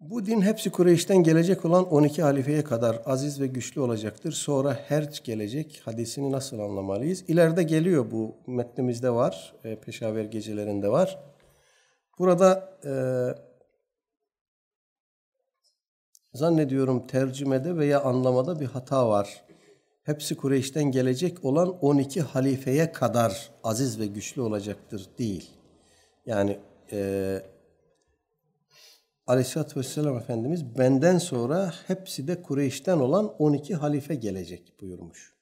Bu din hepsi Kureyş'ten gelecek olan 12 halifeye kadar aziz ve güçlü olacaktır. Sonra herç gelecek. Hadisini nasıl anlamalıyız? İleride geliyor bu metnimizde var. E, Peşaver gecelerinde var. Burada e, zannediyorum tercümede veya anlamada bir hata var. Hepsi Kureyş'ten gelecek olan 12 halifeye kadar aziz ve güçlü olacaktır değil. Yani e, Aleyhisselatü Vesselam Efendimiz benden sonra hepsi de Kureyş'ten olan 12 halife gelecek buyurmuş.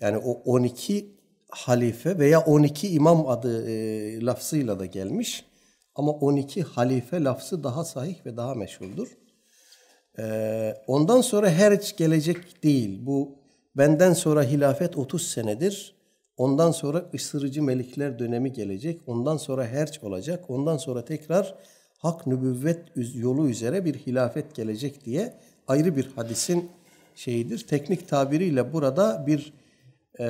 Yani o 12 halife veya 12 imam adı e, lafzıyla da gelmiş. Ama 12 halife lafzı daha sahih ve daha meşhurdur. E, ondan sonra her gelecek değil. Bu benden sonra hilafet 30 senedir. Ondan sonra ısırıcı melikler dönemi gelecek. Ondan sonra herç olacak. Ondan sonra tekrar hak nübüvvet yolu üzere bir hilafet gelecek diye ayrı bir hadisin şeyidir. Teknik tabiriyle burada bir e,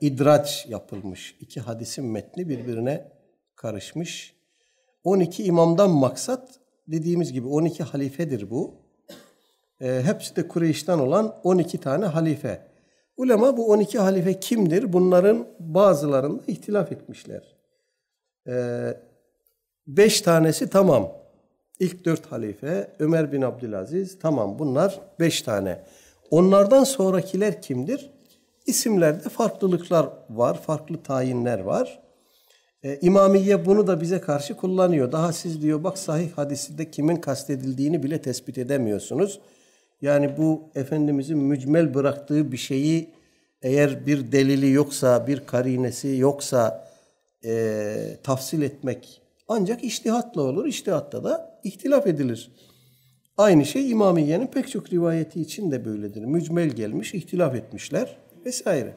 idraç yapılmış. İki hadisin metni birbirine karışmış. 12 imamdan maksat dediğimiz gibi 12 halifedir bu. E, hepsi de Kureyş'ten olan 12 tane halife. Ulema bu 12 halife kimdir? Bunların bazılarında ihtilaf etmişler. Ee, beş tanesi tamam. İlk dört halife Ömer bin Abdülaziz tamam bunlar beş tane. Onlardan sonrakiler kimdir? İsimlerde farklılıklar var, farklı tayinler var. Ee, İmamiye bunu da bize karşı kullanıyor. Daha siz diyor bak sahih hadisinde kimin kastedildiğini bile tespit edemiyorsunuz. Yani bu Efendimizin mücmel bıraktığı bir şeyi eğer bir delili yoksa, bir karinesi yoksa e, tafsil etmek ancak iştihatla olur. İştihatta da ihtilaf edilir. Aynı şey İmamiye'nin pek çok rivayeti için de böyledir. Mücmel gelmiş, ihtilaf etmişler vesaire.